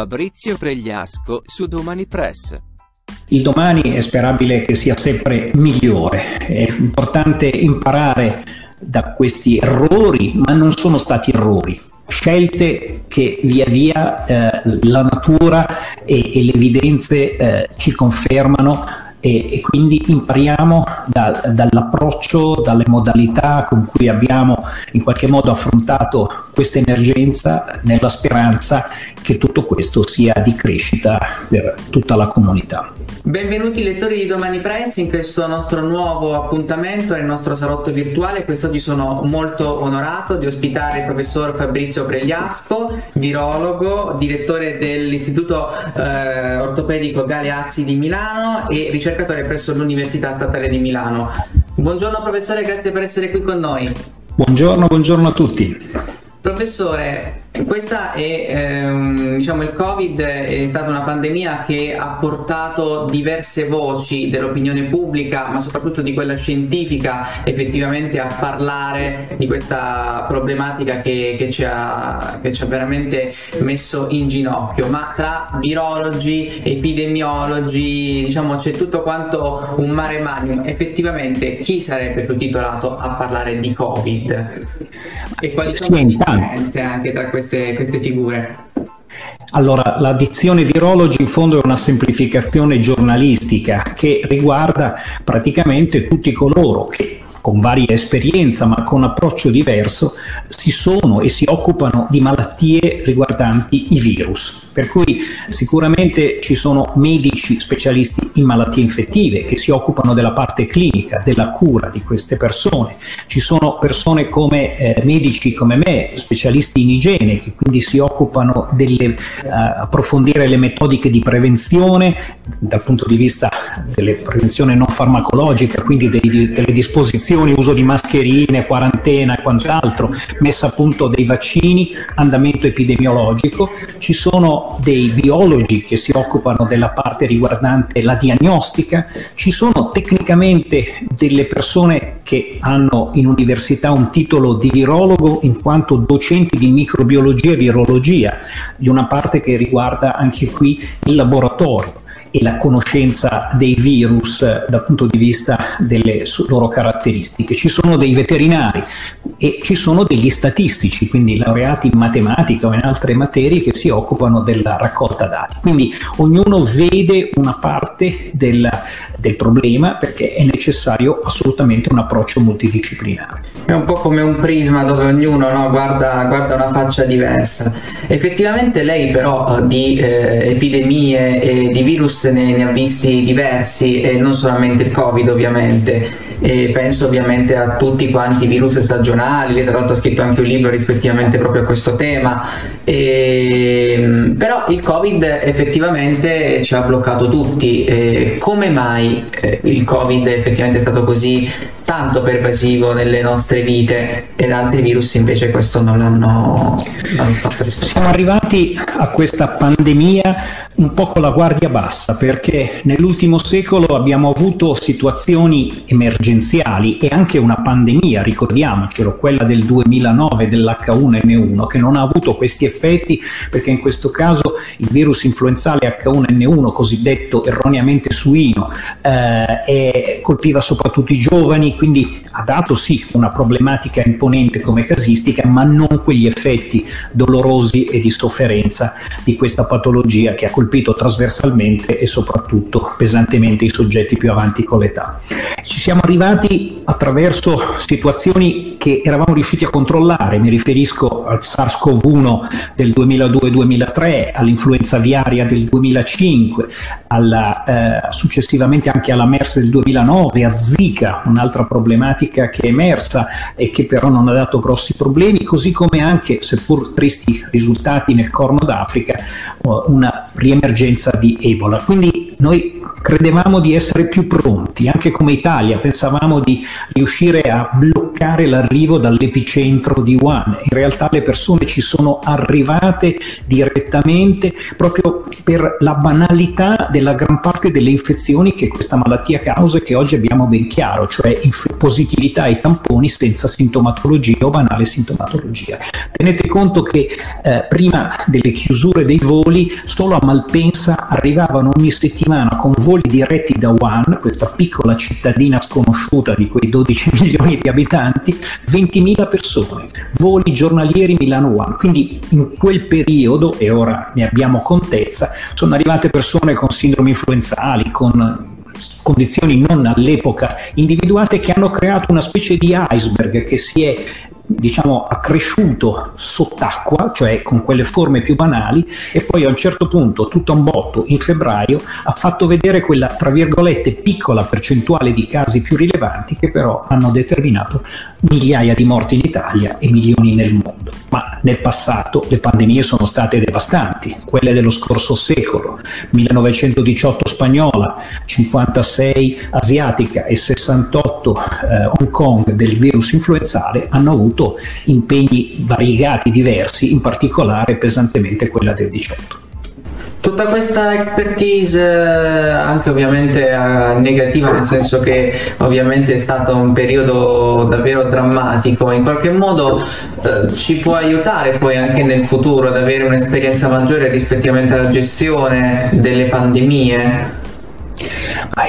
Fabrizio Pregliasco su Domani Press. Il domani è sperabile che sia sempre migliore, è importante imparare da questi errori, ma non sono stati errori, scelte che via via eh, la natura e, e le evidenze eh, ci confermano e, e quindi impariamo da, dall'approccio, dalle modalità con cui abbiamo in qualche modo affrontato questa emergenza nella speranza che tutto questo sia di crescita per tutta la comunità. Benvenuti lettori di Domani Press in questo nostro nuovo appuntamento nel nostro salotto virtuale. Quest'oggi sono molto onorato di ospitare il professor Fabrizio Pregliasco, virologo, direttore dell'Istituto eh, Ortopedico Galeazzi di Milano e ricercatore presso l'Università Statale di Milano. Buongiorno professore, grazie per essere qui con noi. Buongiorno, buongiorno a tutti. Professore, questa è, ehm, diciamo, il Covid è stata una pandemia che ha portato diverse voci dell'opinione pubblica, ma soprattutto di quella scientifica, effettivamente a parlare di questa problematica che, che, ci, ha, che ci ha veramente messo in ginocchio. Ma tra virologi, epidemiologi, diciamo, c'è tutto quanto un mare magnum. Effettivamente, chi sarebbe più titolato a parlare di Covid? E quali sono le differenze anche tra queste queste, queste figure? Allora, la dizione virologi in fondo è una semplificazione giornalistica che riguarda praticamente tutti coloro che con varia esperienza ma con approccio diverso si sono e si occupano di malattie riguardanti i virus. Per cui sicuramente ci sono medici specialisti in malattie infettive che si occupano della parte clinica, della cura di queste persone. Ci sono persone come eh, medici come me, specialisti in igiene, che quindi si occupano di eh, approfondire le metodiche di prevenzione dal punto di vista della prevenzione non farmacologica, quindi dei, delle disposizioni, uso di mascherine, quarantena e quant'altro, messa a punto dei vaccini, andamento epidemiologico. Ci sono dei biologi che si occupano della parte riguardante la diagnostica, ci sono tecnicamente delle persone che hanno in università un titolo di virologo in quanto docenti di microbiologia e virologia, di una parte che riguarda anche qui il laboratorio e la conoscenza dei virus dal punto di vista delle loro caratteristiche. Ci sono dei veterinari e ci sono degli statistici, quindi laureati in matematica o in altre materie che si occupano della raccolta dati. Quindi ognuno vede una parte del, del problema perché è necessario assolutamente un approccio multidisciplinare. È un po' come un prisma dove ognuno no, guarda, guarda, una faccia diversa. Effettivamente lei però di eh, epidemie e di virus ne, ne, ha visti diversi e non solamente il Covid ovviamente. E penso ovviamente a tutti quanti i virus stagionali, lei tra l'altro ha scritto anche un libro rispettivamente proprio a questo tema. E, però il Covid effettivamente ci ha bloccato tutti. E come mai eh, il Covid effettivamente è stato così tanto pervasivo nelle nostre vite ed altri virus invece questo non l'hanno, fatto rispettare. Siamo arrivati a questa pandemia un po' con la guardia bassa perché nell'ultimo secolo abbiamo avuto situazioni emergenziali e anche una pandemia, ricordiamocelo, quella del 2009 dell'H1N1 che non ha avuto questi effetti perché in questo caso il virus influenzale H1N1 cosiddetto erroneamente suino eh, colpiva soprattutto i giovani, quindi ha dato sì una problematica imponente come casistica ma non quegli effetti dolorosi e di sofferenza di questa patologia che ha colpito trasversalmente e soprattutto pesantemente i soggetti più avanti con l'età. Ci siamo arrivati attraverso situazioni che eravamo riusciti a controllare, mi riferisco al SARS-CoV-1 del 2002-2003, all'influenza aviaria del 2005, alla, eh, successivamente anche alla MERS del 2009, a Zika, un'altra problematica che è emersa e che però non ha dato grossi problemi, così come anche, seppur tristi risultati nel Corno d'Africa, una riemergenza di Ebola. Quindi noi credevamo di essere più pronti, anche come Italia pensavamo di riuscire a bloccare l'arrivo dall'epicentro di Wuhan. In realtà le persone ci sono arrivate direttamente proprio per la banalità della gran parte delle infezioni che questa malattia causa e che oggi abbiamo ben chiaro, cioè inf- positività ai tamponi senza sintomatologia o banale sintomatologia. Tenete conto che eh, prima delle chiusure dei voli solo a Malpensa arrivavano ogni settimana con voli diretti da Wuhan, questa piccola cittadina sconosciuta di quei 12 milioni di abitanti, 20.000 persone, voli giornalieri Milano-Wuhan. Quindi in quel periodo, e ora ne abbiamo contezza, sono arrivate persone con sindromi influenzali, con condizioni non all'epoca individuate che hanno creato una specie di iceberg che si è diciamo accresciuto sott'acqua, cioè con quelle forme più banali, e poi a un certo punto, tutto un botto, in febbraio, ha fatto vedere quella, tra virgolette, piccola percentuale di casi più rilevanti che però hanno determinato migliaia di morti in Italia e milioni nel mondo. Ma nel passato le pandemie sono state devastanti, quelle dello scorso secolo, 1918 spagnola, 56 asiatica e 68 eh, Hong Kong del virus influenzale hanno avuto avuto impegni variegati, diversi, in particolare pesantemente quella del 18. Tutta questa expertise, eh, anche ovviamente eh, negativa, nel senso che ovviamente è stato un periodo davvero drammatico, in qualche modo eh, ci può aiutare poi anche nel futuro ad avere un'esperienza maggiore rispettivamente alla gestione delle pandemie?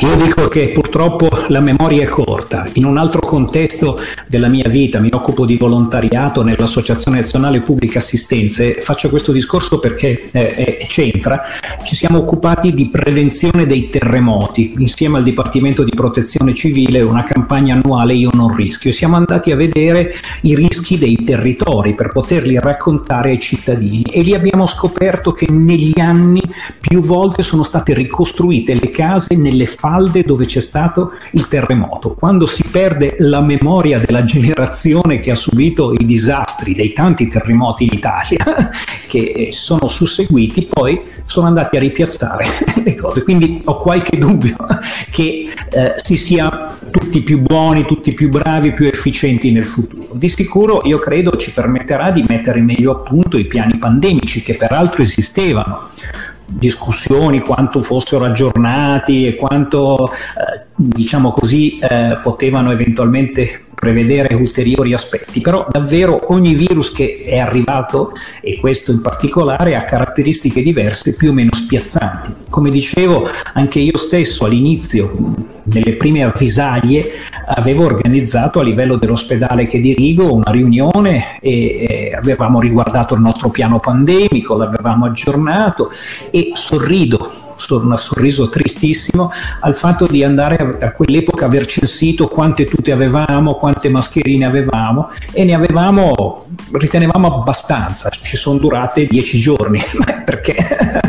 Io dico che purtroppo la memoria è corta. In un altro contesto della mia vita, mi occupo di volontariato nell'Associazione Nazionale Pubblica Assistenze, faccio questo discorso perché eh, c'entra. Ci siamo occupati di prevenzione dei terremoti insieme al Dipartimento di Protezione Civile, una campagna annuale Io non rischio. E siamo andati a vedere i rischi dei territori per poterli raccontare ai cittadini e lì abbiamo scoperto che negli anni più volte sono state ricostruite le case nelle falde dove c'è stato il terremoto. Quando si perde la memoria della generazione che ha subito i disastri dei tanti terremoti in Italia che sono susseguiti, poi sono andati a ripiazzare le cose. Quindi ho qualche dubbio che eh, si sia tutti più buoni, tutti più bravi, più efficienti nel futuro. Di sicuro io credo ci permetterà di mettere meglio a punto i piani pandemici che peraltro esistevano discussioni quanto fossero aggiornati e quanto eh, diciamo così eh, potevano eventualmente prevedere ulteriori aspetti, però davvero ogni virus che è arrivato, e questo in particolare, ha caratteristiche diverse più o meno spiazzanti. Come dicevo, anche io stesso all'inizio, nelle prime avvisaglie, avevo organizzato a livello dell'ospedale che dirigo una riunione e, e avevamo riguardato il nostro piano pandemico, l'avevamo aggiornato e sorrido un sorriso tristissimo al fatto di andare a, a quell'epoca aver censito quante tute avevamo, quante mascherine avevamo e ne avevamo, ritenevamo abbastanza, ci sono durate dieci giorni perché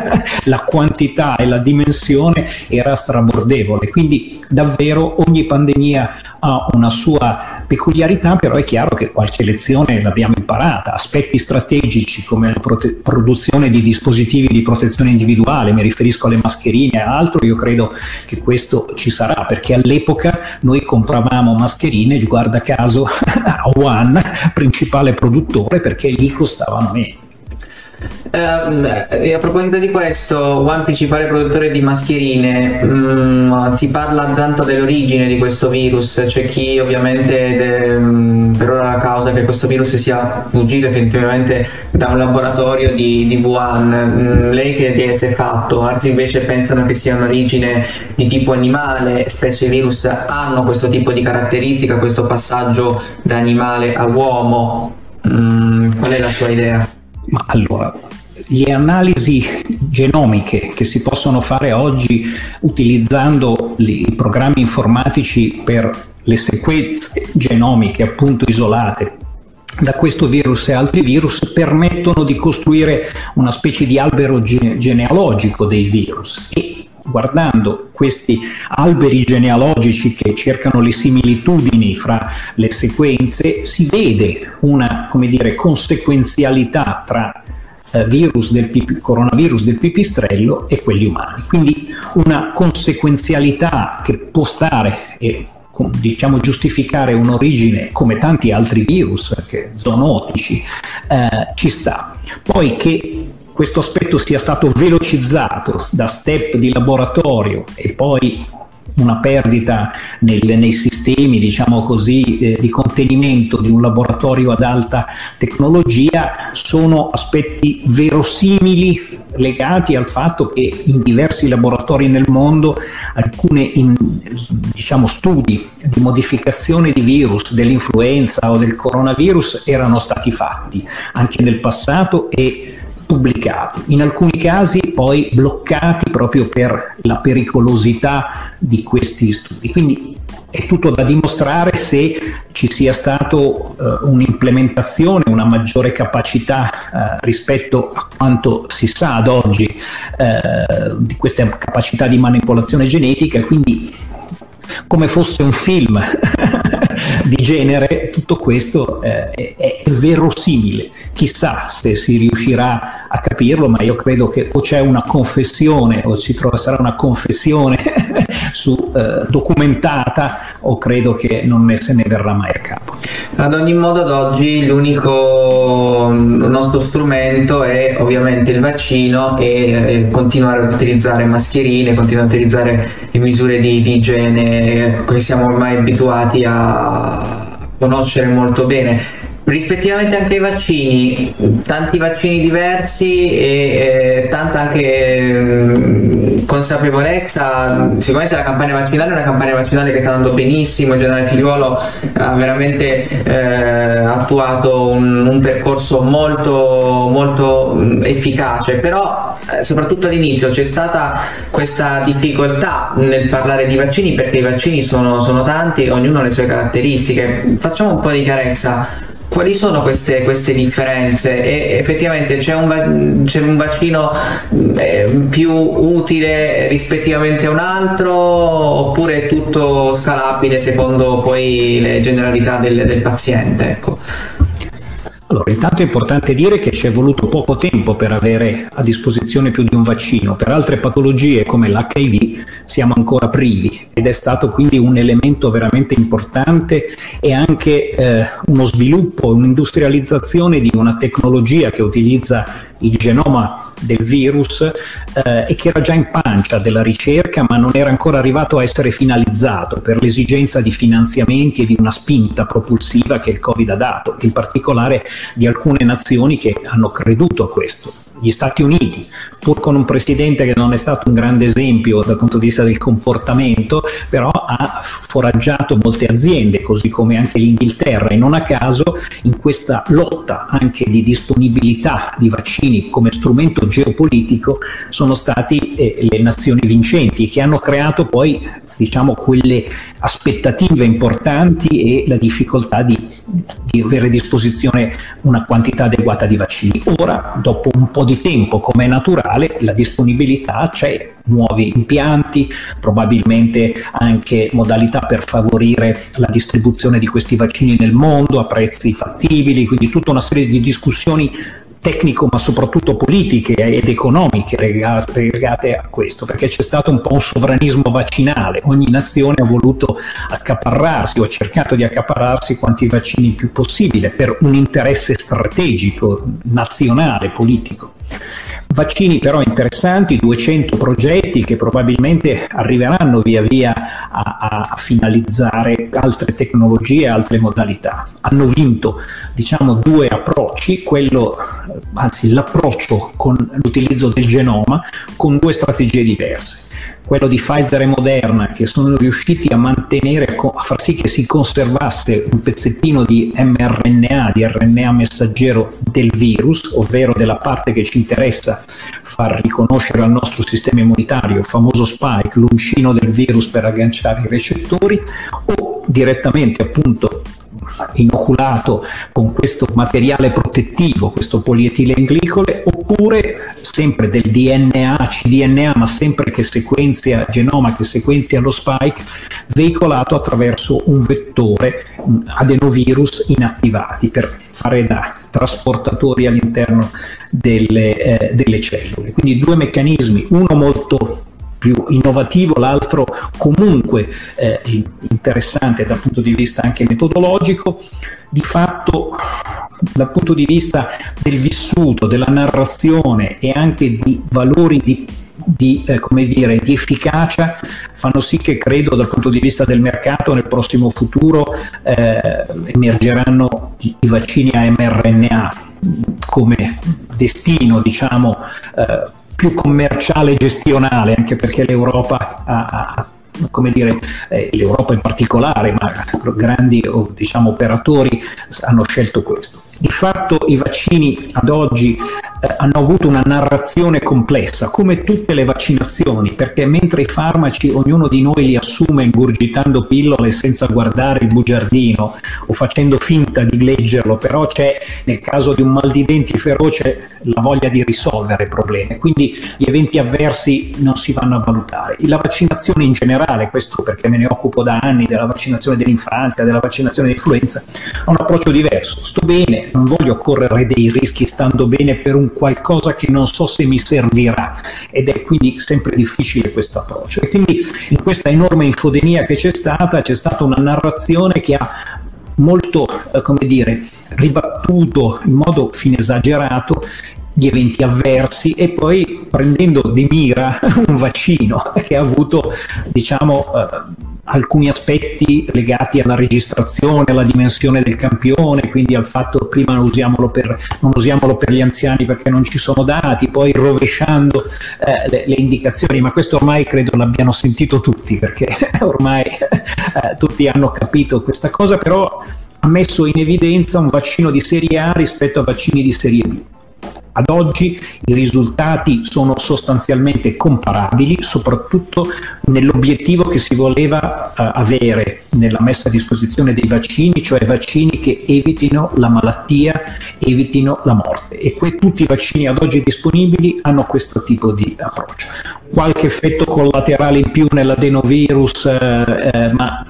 la quantità e la dimensione era strabordevole, quindi davvero ogni pandemia ha una sua peculiarità, però è chiaro che qualche lezione l'abbiamo imparata, aspetti strategici come la prote- produzione di dispositivi di protezione individuale, mi riferisco alle mascherine e altro, io credo che questo ci sarà, perché all'epoca noi compravamo mascherine, guarda caso, a One, principale produttore, perché lì costavano meno. Uh, a proposito di questo, One principale produttore di mascherine, um, si parla tanto dell'origine di questo virus, c'è chi ovviamente de, um, per ora la causa che questo virus sia fuggito effettivamente da un laboratorio di, di Wuhan, um, lei che idea si è fatto, altri invece pensano che sia un'origine di tipo animale, spesso i virus hanno questo tipo di caratteristica, questo passaggio da animale a uomo, mm, qual è la sua idea? Ma allora, le analisi genomiche che si possono fare oggi utilizzando i programmi informatici per le sequenze genomiche appunto isolate da questo virus e altri virus permettono di costruire una specie di albero ge- genealogico dei virus. E guardando questi alberi genealogici che cercano le similitudini fra le sequenze si vede una dire conseguenzialità tra eh, virus del pipi, coronavirus del pipistrello e quelli umani. Quindi una conseguenzialità che può stare e diciamo giustificare un'origine come tanti altri virus che zoonotici eh, ci sta. Poi che questo aspetto sia stato velocizzato da step di laboratorio e poi una perdita nel, nei sistemi diciamo così, eh, di contenimento di un laboratorio ad alta tecnologia sono aspetti verosimili legati al fatto che in diversi laboratori nel mondo alcuni diciamo, studi di modificazione di virus dell'influenza o del coronavirus erano stati fatti anche nel passato e pubblicati, in alcuni casi poi bloccati proprio per la pericolosità di questi studi. Quindi è tutto da dimostrare se ci sia stata uh, un'implementazione, una maggiore capacità uh, rispetto a quanto si sa ad oggi uh, di questa capacità di manipolazione genetica, quindi come fosse un film di genere, tutto questo eh, è, è, verosimile. Chissà se si riuscirà a capirlo, ma io credo che o c'è una confessione o ci trova, sarà una confessione su, eh, documentata o credo che non ne, se ne verrà mai a capo. Ad ogni modo ad oggi l'unico nostro strumento è ovviamente il vaccino e eh, continuare ad utilizzare mascherine, continuare ad utilizzare le misure di, di igiene che siamo ormai abituati a conoscere molto bene rispettivamente anche ai vaccini, tanti vaccini diversi e eh, tanta anche mh, consapevolezza. Sicuramente la campagna vaccinale è una campagna vaccinale che sta andando benissimo. Il generale Figliuolo ha veramente eh, attuato un, un, percorso molto, molto mh, efficace, però eh, soprattutto all'inizio c'è stata questa difficoltà nel parlare di vaccini perché i vaccini sono, sono tanti, ognuno ha le sue caratteristiche. Facciamo un po' di chiarezza quali sono queste, queste differenze? E effettivamente c'è un, c'è un vaccino eh, più utile rispettivamente a un altro oppure è tutto scalabile secondo poi le generalità del, del paziente? Ecco. Allora, intanto è importante dire che ci è voluto poco tempo per avere a disposizione più di un vaccino. Per altre patologie come l'HIV siamo ancora privi ed è stato quindi un elemento veramente importante e anche eh, uno sviluppo, un'industrializzazione di una tecnologia che utilizza il genoma del virus eh, e che era già in pancia della ricerca ma non era ancora arrivato a essere finalizzato per l'esigenza di finanziamenti e di una spinta propulsiva che il Covid ha dato, in particolare di alcune nazioni che hanno creduto a questo. Gli Stati Uniti, pur con un presidente che non è stato un grande esempio dal punto di vista del comportamento, però ha foraggiato molte aziende, così come anche l'Inghilterra, e non a caso in questa lotta anche di disponibilità di vaccini come strumento geopolitico sono stati eh, le nazioni vincenti che hanno creato poi diciamo, quelle aspettative importanti e la difficoltà di, di avere a disposizione una quantità adeguata di vaccini. Ora, dopo un po' di tempo, come è naturale, la disponibilità c'è, nuovi impianti, probabilmente anche modalità per favorire la distribuzione di questi vaccini nel mondo a prezzi fattibili, quindi tutta una serie di discussioni tecnico ma soprattutto politiche ed economiche legate a questo, perché c'è stato un po' un sovranismo vaccinale, ogni nazione ha voluto accaparrarsi o ha cercato di accaparrarsi quanti vaccini più possibile per un interesse strategico, nazionale, politico. Vaccini però interessanti, 200 progetti che probabilmente arriveranno via via a, a finalizzare altre tecnologie, altre modalità. Hanno vinto diciamo, due approcci, quello, anzi l'approccio con l'utilizzo del genoma con due strategie diverse quello di Pfizer e Moderna, che sono riusciti a mantenere, a far sì che si conservasse un pezzettino di mRNA, di RNA messaggero del virus, ovvero della parte che ci interessa far riconoscere al nostro sistema immunitario, il famoso spike, l'uncino del virus per agganciare i recettori, o direttamente appunto inoculato con questo materiale protettivo, questo polietilenglicole, oppure sempre del DNA, cDNA, ma sempre che sequenzia genoma, che sequenzia lo spike, veicolato attraverso un vettore, un adenovirus inattivati per fare da trasportatori all'interno delle, eh, delle cellule. Quindi due meccanismi, uno molto più innovativo, l'altro comunque eh, interessante dal punto di vista anche metodologico, di fatto dal punto di vista del vissuto, della narrazione e anche di valori di di, eh, dire, di efficacia fanno sì che credo dal punto di vista del mercato nel prossimo futuro eh, emergeranno i, i, vaccini a mRNA come destino diciamo eh, più commerciale e gestionale anche perché l'Europa ha, ha come dire, eh, l'Europa in particolare, ma grandi diciamo, operatori hanno scelto questo. Di fatto i vaccini ad oggi eh, hanno avuto una narrazione complessa, come tutte le vaccinazioni, perché mentre i farmaci ognuno di noi li assume ingurgitando pillole senza guardare il bugiardino o facendo finta di leggerlo, però c'è nel caso di un mal di denti feroce la voglia di risolvere problemi, quindi gli eventi avversi non si vanno a valutare. La vaccinazione in generale, questo perché me ne occupo da anni della vaccinazione dell'infanzia, della vaccinazione dell'influenza, ha un approccio diverso. Sto bene, non voglio correre dei rischi stando bene per un qualcosa che non so se mi servirà ed è quindi sempre difficile questo approccio. E quindi in questa enorme infodemia che c'è stata, c'è stata una narrazione che ha molto, eh, come dire, ribattuto in modo fin esagerato gli eventi avversi e poi prendendo di mira un vaccino che ha avuto, diciamo, eh, alcuni aspetti legati alla registrazione, alla dimensione del campione, quindi al fatto prima non usiamolo per, non usiamolo per gli anziani perché non ci sono dati, poi rovesciando eh, le, le, indicazioni, ma questo ormai credo l'abbiano sentito tutti perché ormai eh, tutti hanno capito questa cosa, però ha messo in evidenza un vaccino di serie A rispetto a vaccini di serie B. Ad oggi i risultati sono sostanzialmente comparabili, soprattutto nell'obiettivo che si voleva uh, avere nella messa a disposizione dei vaccini, cioè vaccini che evitino la malattia, evitino la morte. E que- tutti i vaccini ad oggi disponibili hanno questo tipo di approccio. Qualche effetto collaterale in più nell'adenovirus, eh, eh, ma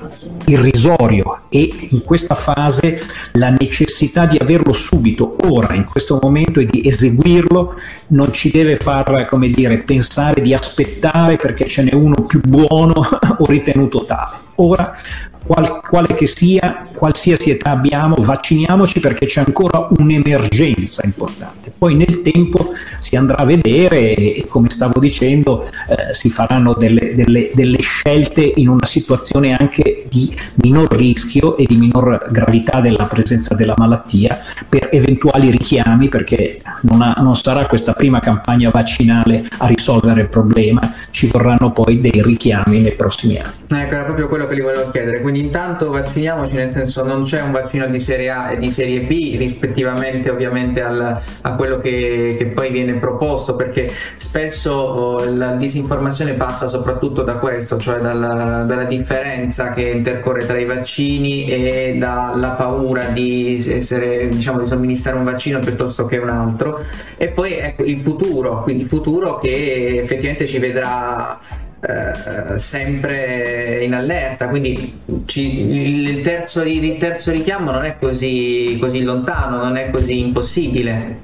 irrisorio e in questa fase la necessità di averlo subito, ora, in questo momento e di eseguirlo non ci deve far, come dire, pensare di aspettare perché ce n'è uno più buono o ritenuto tale. Ora qual, quale che sia, qualsiasi età abbiamo, vacciniamoci perché c'è ancora un'emergenza importante. Poi nel tempo si andrà a vedere e come stavo dicendo eh, si faranno delle, delle, delle, scelte in una situazione anche di minor rischio e di minor gravità della presenza della malattia per eventuali richiami perché non, ha, non sarà questa prima campagna vaccinale a risolvere il problema, ci vorranno poi dei richiami nei prossimi anni. Ecco, era proprio quello che gli volevo chiedere. Quindi intanto vacciniamoci, nel senso non c'è un vaccino di serie A e di serie B rispettivamente ovviamente al, a quello che, che, poi viene proposto, perché spesso oh, la disinformazione passa soprattutto da questo, cioè dalla, dalla, differenza che intercorre tra i vaccini e dalla paura di essere, diciamo, di somministrare un vaccino piuttosto che un altro. E poi ecco il futuro, quindi il futuro che effettivamente ci vedrà eh, sempre in allerta, quindi ci, il, terzo, il, terzo, richiamo non è così, così lontano, non è così impossibile.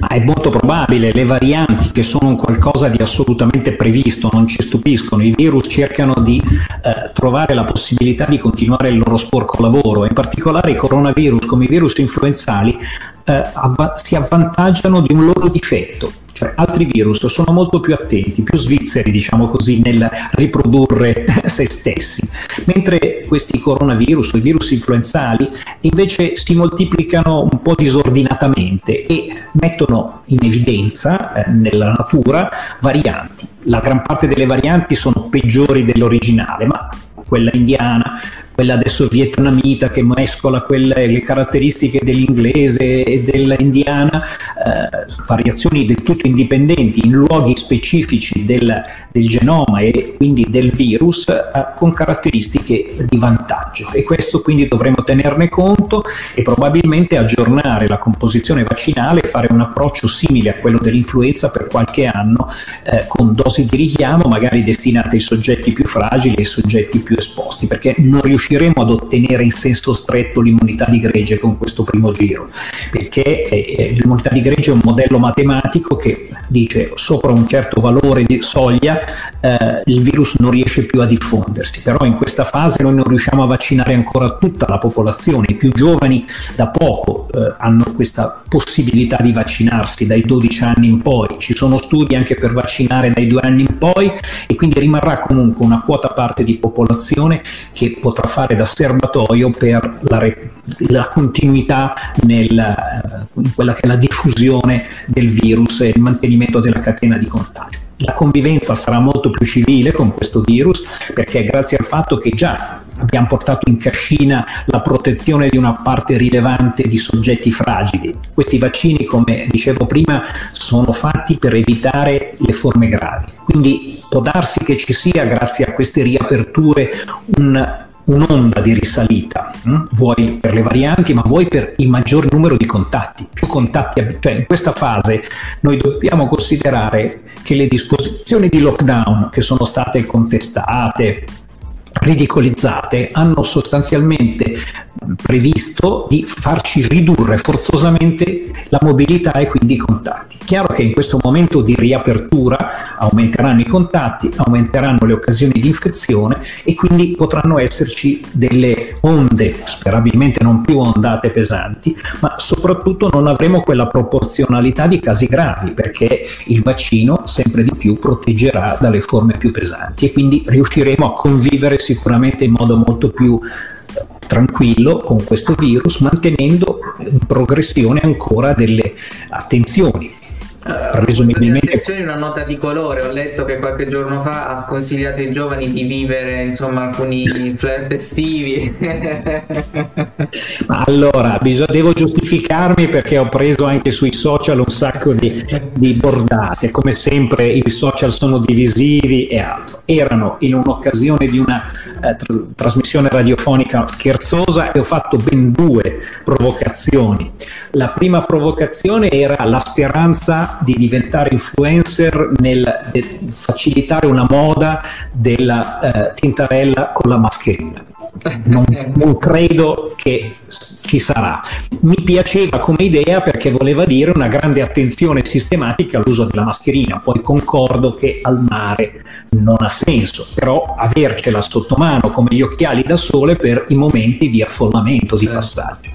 Ma è molto probabile, le varianti che sono qualcosa di assolutamente previsto non ci stupiscono, i virus cercano di eh, trovare la possibilità di continuare il loro sporco lavoro, in particolare i coronavirus come i virus influenzali eh, avva- si avvantaggiano di un loro difetto, cioè altri virus sono molto più attenti, più svizzeri diciamo così nel riprodurre se stessi, mentre questi coronavirus i virus influenzali invece si moltiplicano un po' disordinatamente e mettono in evidenza eh, nella natura varianti. La gran parte delle varianti sono peggiori dell'originale, ma quella indiana, quella adesso vietnamita che mescola quelle, le caratteristiche dell'inglese e dell'indiana, eh, variazioni del tutto indipendenti in luoghi specifici del, del genoma e quindi del virus eh, con caratteristiche di vantaggio. E questo quindi dovremo tenerne conto e probabilmente aggiornare la composizione vaccinale e fare un approccio simile a quello dell'influenza per qualche anno eh, con dosi di richiamo magari destinate ai soggetti più fragili e ai soggetti più esposti perché non riusciamo riusciremo ad ottenere in senso stretto l'immunità di gregge con questo primo giro, perché eh, l'immunità di gregge è un modello matematico che dice sopra un certo valore di soglia eh, il virus non riesce più a diffondersi, però in questa fase noi non riusciamo a vaccinare ancora tutta la popolazione, i più giovani da poco eh, hanno questa possibilità di vaccinarsi. Dai 12 anni in poi, ci sono studi anche per vaccinare dai due anni in poi e quindi rimarrà comunque una quota parte di popolazione che potrà fare da serbatoio per la, re- la continuità nel, eh, in quella che è la diffusione del virus e il mantenimento della catena di contagio. La convivenza sarà molto più civile con questo virus perché grazie al fatto che già abbiamo portato in cascina la protezione di una parte rilevante di soggetti fragili. Questi vaccini, come dicevo prima, sono fatti per evitare le forme gravi. Quindi può darsi che ci sia, grazie a queste riaperture, un un'onda di risalita, hm? vuoi per le varianti, ma vuoi per il maggior numero di contatti. Più contatti, cioè in questa fase noi dobbiamo considerare che le disposizioni di lockdown che sono state contestate, ridicolizzate hanno sostanzialmente previsto di farci ridurre forzosamente la mobilità e quindi i contatti. Chiaro che in questo momento di riapertura aumenteranno i contatti, aumenteranno le occasioni di infezione e quindi potranno esserci delle onde, sperabilmente non più ondate pesanti, ma soprattutto non avremo quella proporzionalità di casi gravi perché il vaccino sempre di più proteggerà dalle forme più pesanti e quindi riusciremo a convivere sicuramente in modo molto più tranquillo con questo virus mantenendo in progressione ancora delle attenzioni presumibilmente una nota di colore. Ho letto che qualche giorno fa ha consigliato ai giovani di vivere insomma alcuni flirt estivi allora bisog- devo giustificarmi perché ho preso anche sui social un sacco di, di bordate. Come sempre i social sono divisivi e altro. Erano in un'occasione di una eh, tr- trasmissione radiofonica scherzosa e ho fatto ben due provocazioni. La prima provocazione era la speranza di diventare influencer nel facilitare una moda della eh, tintarella con la mascherina. Non, non, credo che ci sarà. Mi piaceva come idea perché voleva dire una grande attenzione sistematica all'uso della mascherina, poi concordo che al mare non ha senso, però avercela sotto mano come gli occhiali da sole per i momenti di affollamento, di passaggio.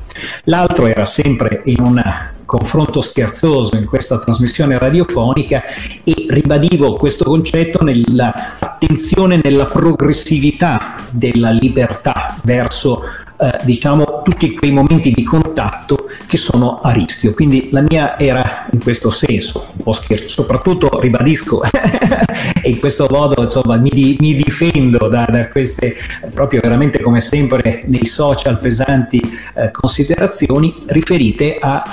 L'altro era sempre in un confronto scherzoso in questa trasmissione radiofonica e ribadivo questo concetto nell'attenzione nella progressività della libertà verso eh, diciamo tutti quei momenti di contatto che sono a rischio. Quindi la mia era in questo senso, un po' scherzo, soprattutto ribadisco e in questo modo insomma mi, mi difendo da, da, queste proprio veramente come sempre nei social pesanti eh, considerazioni riferite a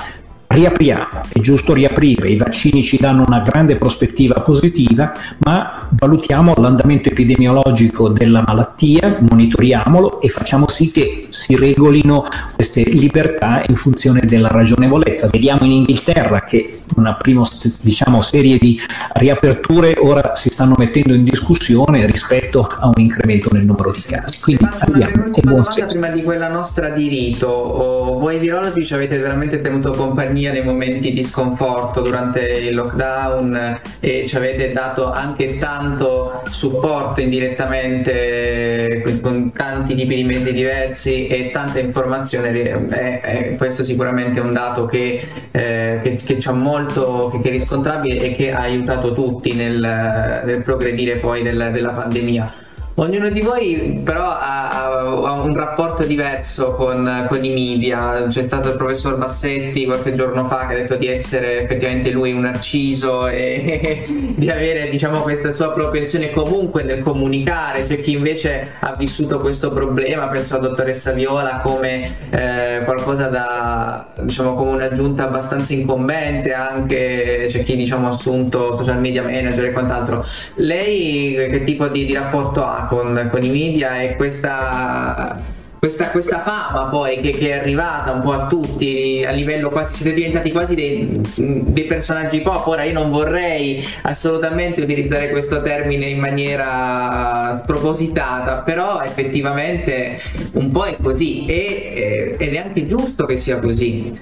riapriamo, è giusto riaprire, i vaccini ci danno una grande prospettiva positiva, ma valutiamo l'andamento epidemiologico della malattia, monitoriamolo e facciamo sì che si regolino queste libertà in funzione della ragionevolezza. Vediamo in Inghilterra che una prima diciamo, serie di riaperture ora si stanno mettendo in discussione rispetto a un incremento nel numero di casi. Quindi abbiamo con buon senso. Prima di quella nostra di rito, oh, voi virologi ci avete veramente tenuto compagnia nei momenti di sconforto durante il lockdown e ci avete dato anche tanto supporto indirettamente con tanti tipi di mezzi diversi e tanta informazione. Eh, eh, questo sicuramente è un dato che, eh, che, che c'è molto, che, che, è riscontrabile e che ha aiutato tutti nel, nel progredire poi del, della pandemia. Ognuno di voi però ha, ha un rapporto diverso con, con, i media. C'è stato il professor Bassetti qualche giorno fa che ha detto di essere effettivamente lui un narciso e di avere diciamo, questa sua propensione comunque nel comunicare. C'è chi invece ha vissuto questo problema, penso alla dottoressa Viola, come eh, qualcosa da diciamo come un'aggiunta abbastanza incombente, anche c'è chi diciamo ha assunto social media manager e quant'altro. Lei che tipo di, di rapporto ha? Con, con i media e questa questa, questa fama poi che, che, è arrivata un po' a tutti a livello quasi siete diventati quasi dei, dei, personaggi pop. Ora io non vorrei assolutamente utilizzare questo termine in maniera spropositata però effettivamente un po' è così e, ed è anche giusto che sia così.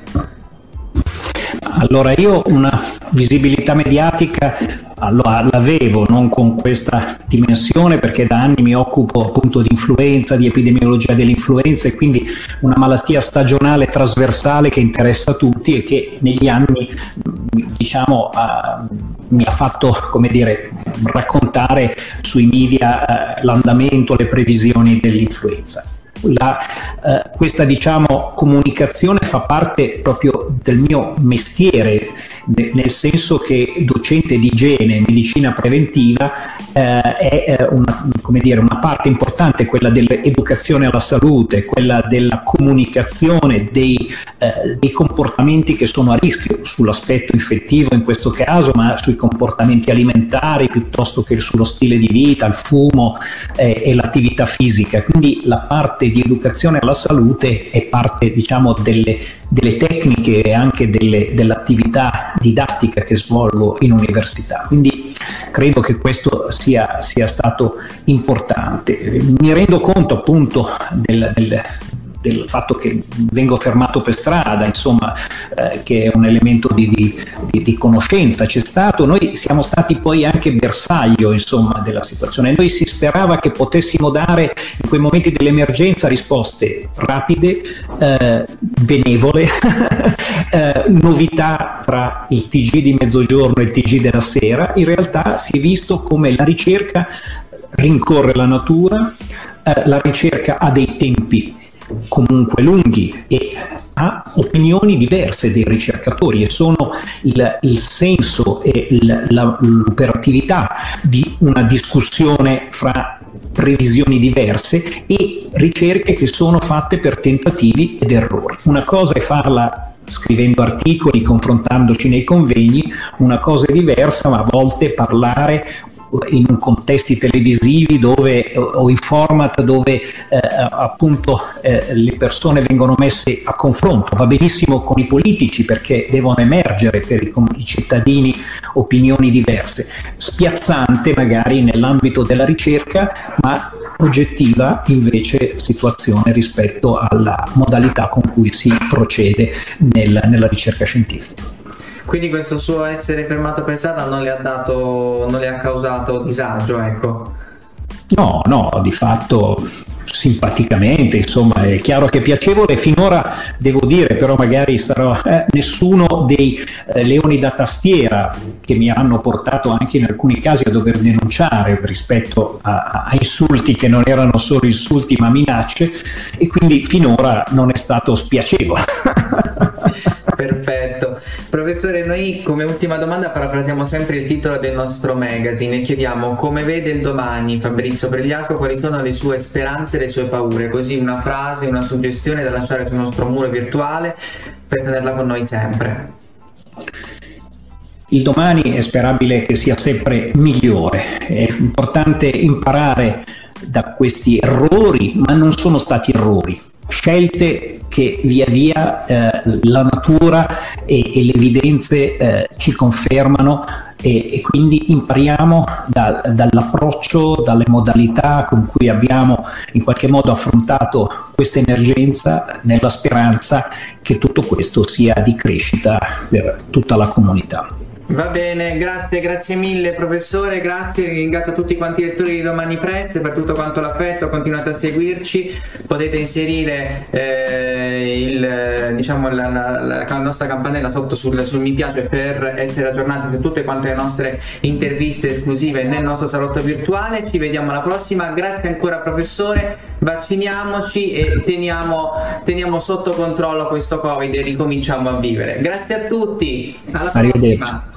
Allora io una visibilità mediatica allora, l'avevo non con questa dimensione perché da anni mi occupo appunto di influenza, di epidemiologia dell'influenza e quindi una malattia stagionale trasversale che interessa tutti e che negli anni diciamo uh, mi ha fatto come dire raccontare sui media uh, l'andamento, le previsioni dell'influenza. La, eh, questa diciamo, comunicazione fa parte proprio del mio mestiere, nel senso che docente di igiene e medicina preventiva eh, è eh, una, dire, una, parte importante, quella dell'educazione alla salute, quella della comunicazione dei, eh, dei comportamenti che sono a rischio sull'aspetto infettivo in questo caso, ma sui comportamenti alimentari piuttosto che sullo stile di vita, il fumo eh, e l'attività fisica. Quindi la parte di educazione alla salute è parte diciamo, delle, delle tecniche e anche delle, dell'attività didattica che svolgo in università. Quindi credo che questo sia, sia stato importante. Mi rendo conto appunto del, del del fatto che vengo fermato per strada, insomma, eh, che è un elemento di, di, di, conoscenza c'è stato. Noi siamo stati poi anche bersaglio, insomma, della situazione. Noi si sperava che potessimo dare in quei momenti dell'emergenza risposte rapide, eh, benevole, eh, novità tra il TG di mezzogiorno e il TG della sera. In realtà si è visto come la ricerca rincorre la natura, eh, la ricerca ha dei tempi comunque lunghi e ha opinioni diverse dei ricercatori e sono il, il senso e il, la, l'operatività di una discussione fra previsioni diverse e ricerche che sono fatte per tentativi ed errori. Una cosa è farla scrivendo articoli, confrontandoci nei convegni, una cosa è diversa, ma a volte parlare in contesti televisivi dove, o in format dove eh, appunto eh, le persone vengono messe a confronto. Va benissimo con i politici perché devono emergere per i, i cittadini opinioni diverse. Spiazzante magari nell'ambito della ricerca, ma oggettiva invece situazione rispetto alla modalità con cui si procede nel, nella ricerca scientifica. Quindi questo suo essere fermato per strada non le ha dato, non le ha causato disagio, ecco. No, no, di fatto simpaticamente, insomma, è chiaro che è piacevole. Finora devo dire, però magari sarò eh, nessuno dei eh, leoni da tastiera che mi hanno portato anche in alcuni casi a dover denunciare rispetto a, a insulti che non erano solo insulti ma minacce e quindi finora non è stato spiacevole. Perfetto. Professore, noi come ultima domanda parafrasiamo sempre il titolo del nostro magazine e chiediamo come vede il domani Fabrizio Pregliasco, quali sono le sue speranze e le sue paure, così una frase, una suggestione da lasciare sul nostro muro virtuale per tenerla con noi sempre. Il domani è sperabile che sia sempre migliore, è importante imparare da questi errori, ma non sono stati errori, scelte che via via eh, la natura e, e le evidenze eh, ci confermano e, e quindi impariamo da, dall'approccio, dalle modalità con cui abbiamo in qualche modo affrontato questa emergenza nella speranza che tutto questo sia di crescita per tutta la comunità. Va bene, grazie, grazie mille professore, grazie, ringrazio tutti quanti i lettori di Domani Press per tutto quanto l'affetto, continuate a seguirci, potete inserire eh, il, diciamo, la, la, la, nostra campanella sotto sul, sul, mi piace per essere aggiornati su tutte quante le nostre interviste esclusive nel nostro salotto virtuale, ci vediamo alla prossima, grazie ancora professore, vacciniamoci e teniamo, teniamo sotto controllo questo Covid e ricominciamo a vivere. Grazie a tutti, alla prossima.